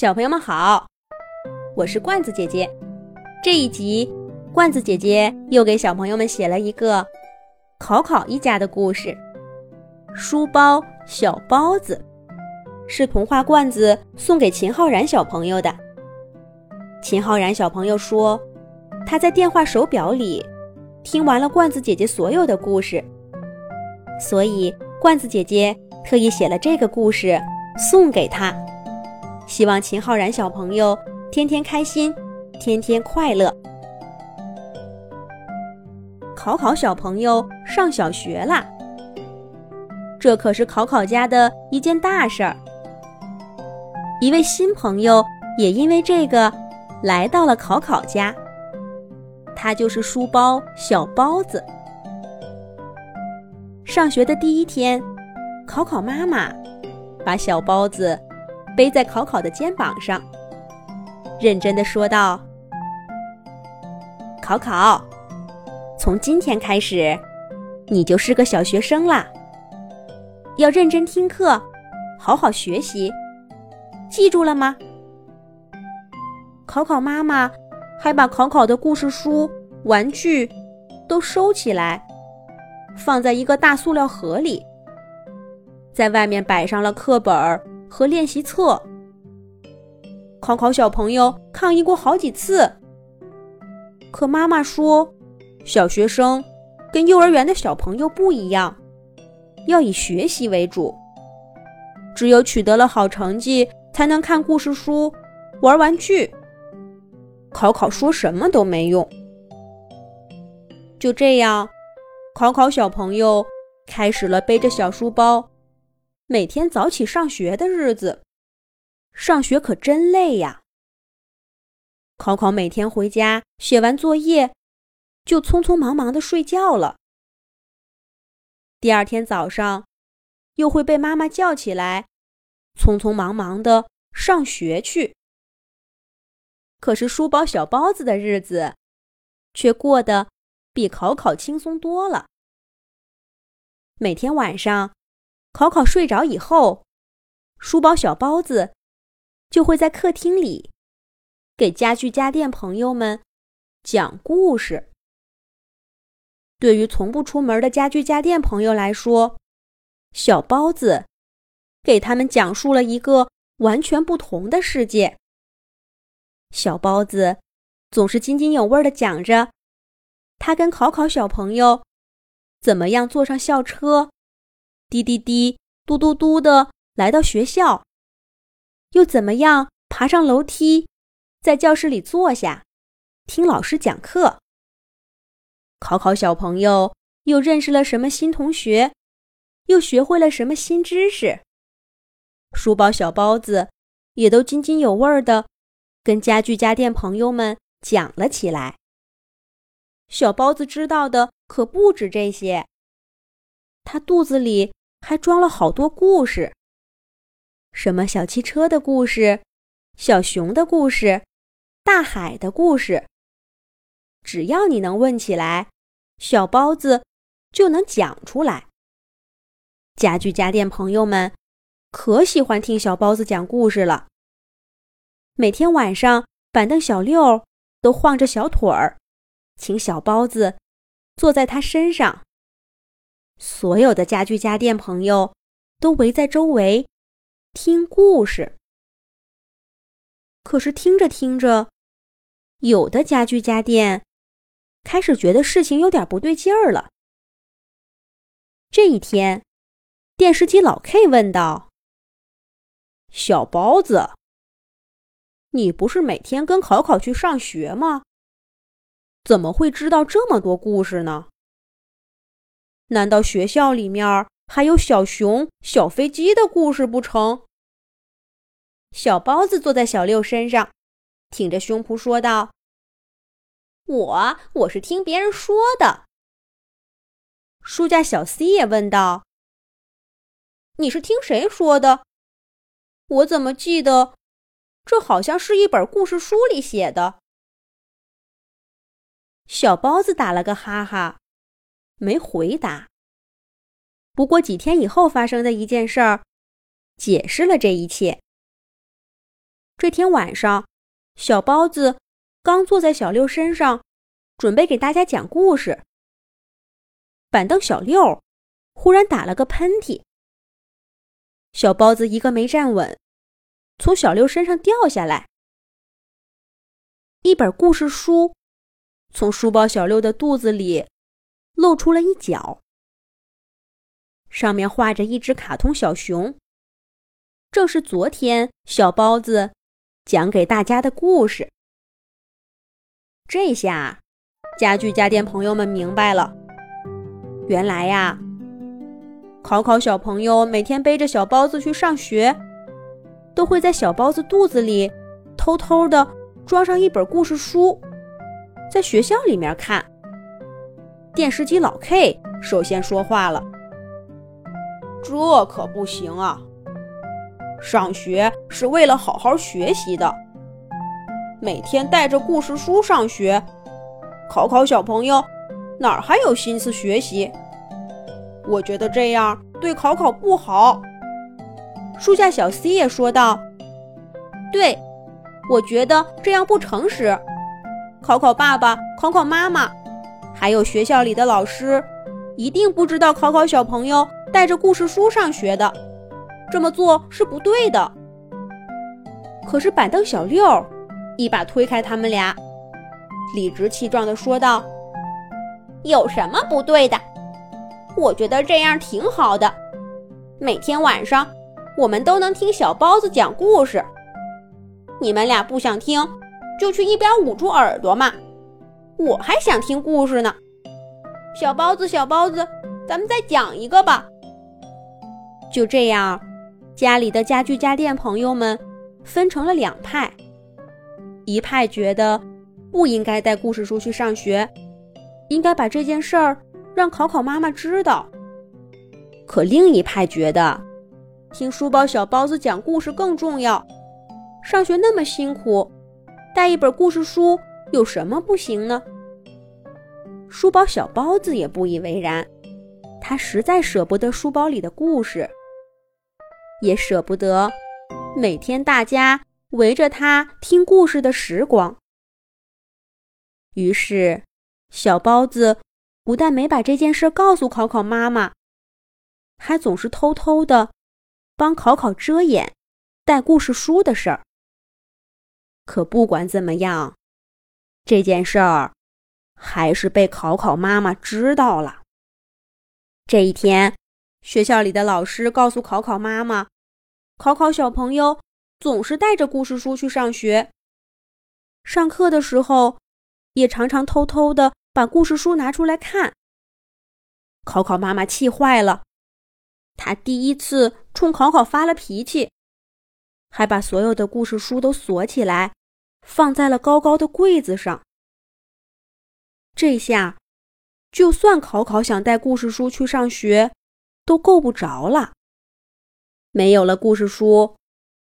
小朋友们好，我是罐子姐姐。这一集，罐子姐姐又给小朋友们写了一个考考一家的故事。书包小包子是童话罐子送给秦浩然小朋友的。秦浩然小朋友说，他在电话手表里听完了罐子姐姐所有的故事，所以罐子姐姐特意写了这个故事送给他。希望秦浩然小朋友天天开心，天天快乐。考考小朋友上小学啦，这可是考考家的一件大事儿。一位新朋友也因为这个来到了考考家，他就是书包小包子。上学的第一天，考考妈妈把小包子。背在考考的肩膀上，认真的说道：“考考，从今天开始，你就是个小学生啦。要认真听课，好好学习，记住了吗？”考考妈妈还把考考的故事书、玩具都收起来，放在一个大塑料盒里，在外面摆上了课本儿。和练习册，考考小朋友抗议过好几次。可妈妈说，小学生跟幼儿园的小朋友不一样，要以学习为主。只有取得了好成绩，才能看故事书、玩玩具。考考说什么都没用。就这样，考考小朋友开始了背着小书包。每天早起上学的日子，上学可真累呀。考考每天回家写完作业，就匆匆忙忙的睡觉了。第二天早上，又会被妈妈叫起来，匆匆忙忙的上学去。可是书包小包子的日子，却过得比考考轻松多了。每天晚上。考考睡着以后，书包小包子就会在客厅里给家具家电朋友们讲故事。对于从不出门的家具家电朋友来说，小包子给他们讲述了一个完全不同的世界。小包子总是津津有味的讲着，他跟考考小朋友怎么样坐上校车。滴滴滴，嘟嘟嘟的来到学校，又怎么样爬上楼梯，在教室里坐下，听老师讲课。考考小朋友又认识了什么新同学，又学会了什么新知识。书包小包子也都津津有味的跟家具家电朋友们讲了起来。小包子知道的可不止这些，他肚子里。还装了好多故事，什么小汽车的故事、小熊的故事、大海的故事。只要你能问起来，小包子就能讲出来。家具家电朋友们可喜欢听小包子讲故事了。每天晚上，板凳小六都晃着小腿儿，请小包子坐在他身上。所有的家具家电朋友都围在周围听故事。可是听着听着，有的家具家电开始觉得事情有点不对劲儿了。这一天，电视机老 K 问道：“小包子，你不是每天跟考考去上学吗？怎么会知道这么多故事呢？”难道学校里面还有小熊、小飞机的故事不成？小包子坐在小六身上，挺着胸脯说道：“我我是听别人说的。”书架小 C 也问道：“你是听谁说的？我怎么记得，这好像是一本故事书里写的？”小包子打了个哈哈。没回答。不过几天以后发生的一件事儿，解释了这一切。这天晚上，小包子刚坐在小六身上，准备给大家讲故事。板凳小六忽然打了个喷嚏，小包子一个没站稳，从小六身上掉下来。一本故事书从书包小六的肚子里露出了一角，上面画着一只卡通小熊，正是昨天小包子讲给大家的故事。这下，家具家电朋友们明白了，原来呀，考考小朋友每天背着小包子去上学，都会在小包子肚子里偷偷的。装上一本故事书，在学校里面看。电视机老 K 首先说话了：“这可不行啊！上学是为了好好学习的，每天带着故事书上学，考考小朋友哪儿还有心思学习？我觉得这样对考考不好。”书架小 C 也说道：“对。”我觉得这样不诚实。考考爸爸、考考妈妈，还有学校里的老师，一定不知道考考小朋友带着故事书上学的，这么做是不对的。可是板凳小六一把推开他们俩，理直气壮地说道：“有什么不对的？我觉得这样挺好的。每天晚上，我们都能听小包子讲故事。”你们俩不想听，就去一边捂住耳朵嘛！我还想听故事呢。小包子，小包子，咱们再讲一个吧。就这样，家里的家具家电朋友们分成了两派：一派觉得不应该带故事书去上学，应该把这件事儿让考考妈妈知道；可另一派觉得，听书包小包子讲故事更重要。上学那么辛苦，带一本故事书有什么不行呢？书包小包子也不以为然，他实在舍不得书包里的故事，也舍不得每天大家围着他听故事的时光。于是，小包子不但没把这件事告诉考考妈妈，还总是偷偷的帮考考遮掩带故事书的事儿。可不管怎么样，这件事儿还是被考考妈妈知道了。这一天，学校里的老师告诉考考妈妈，考考小朋友总是带着故事书去上学，上课的时候也常常偷偷的把故事书拿出来看。考考妈妈气坏了，她第一次冲考考发了脾气，还把所有的故事书都锁起来。放在了高高的柜子上。这下，就算考考想带故事书去上学，都够不着了。没有了故事书，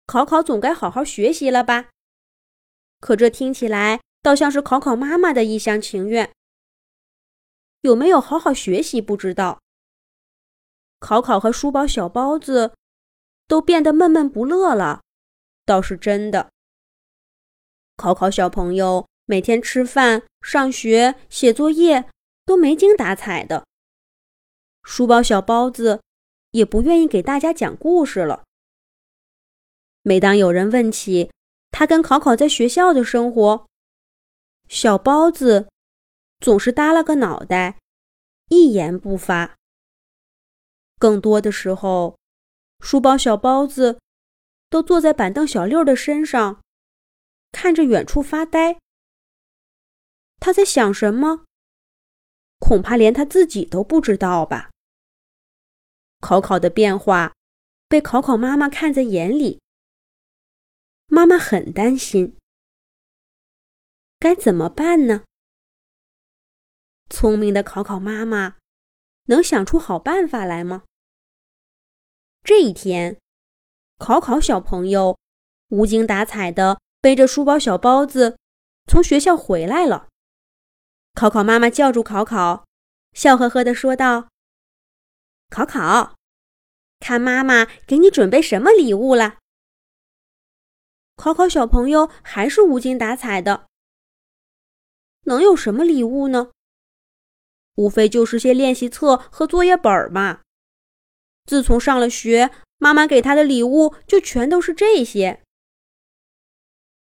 考考总该好好学习了吧？可这听起来倒像是考考妈妈的一厢情愿。有没有好好学习不知道。考考和书包小包子都变得闷闷不乐了，倒是真的。考考小朋友每天吃饭、上学、写作业都没精打采的。书包小包子也不愿意给大家讲故事了。每当有人问起他跟考考在学校的生活，小包子总是耷拉个脑袋，一言不发。更多的时候，书包小包子都坐在板凳小六的身上。看着远处发呆，他在想什么？恐怕连他自己都不知道吧。考考的变化被考考妈妈看在眼里，妈妈很担心，该怎么办呢？聪明的考考妈妈能想出好办法来吗？这一天，考考小朋友无精打采的。背着书包小包子从学校回来了，考考妈妈叫住考考，笑呵呵地说道：“考考，看妈妈给你准备什么礼物了。”考考小朋友还是无精打采的。能有什么礼物呢？无非就是些练习册和作业本嘛。自从上了学，妈妈给他的礼物就全都是这些。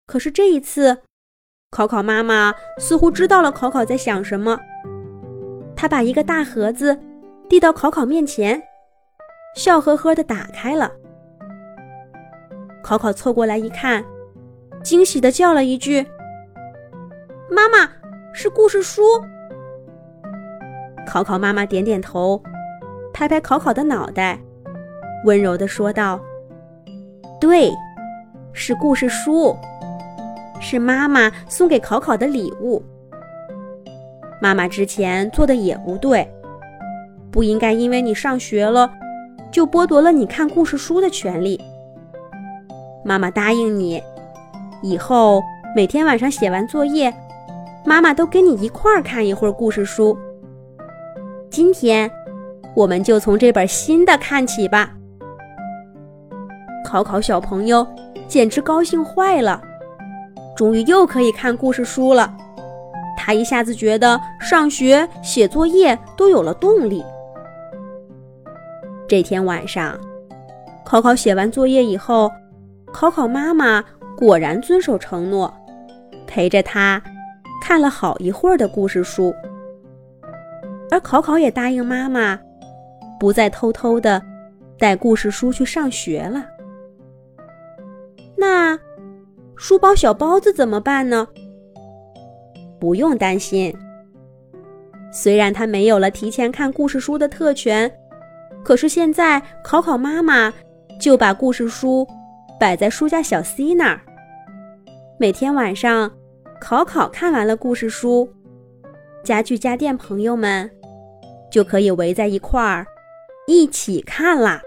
可是这一次，考考妈妈似乎知道了考考在想什么。他把一个大盒子递到考考面前，笑呵呵的打开了。考考凑过来一看，惊喜的叫了一句：“妈妈，是故事书！”考考妈妈点点头，拍拍考考的脑袋，温柔的说道：“对，是故事书。”是妈妈送给考考的礼物。妈妈之前做的也不对，不应该因为你上学了，就剥夺了你看故事书的权利。妈妈答应你，以后每天晚上写完作业，妈妈都跟你一块儿看一会儿故事书。今天，我们就从这本新的看起吧。考考小朋友简直高兴坏了。终于又可以看故事书了，他一下子觉得上学、写作业都有了动力。这天晚上，考考写完作业以后，考考妈妈果然遵守承诺，陪着他看了好一会儿的故事书。而考考也答应妈妈，不再偷偷的带故事书去上学了。那。书包小包子怎么办呢？不用担心。虽然他没有了提前看故事书的特权，可是现在考考妈妈就把故事书摆在书架小 C 那儿。每天晚上，考考看完了故事书，家具家电朋友们就可以围在一块儿一起看啦。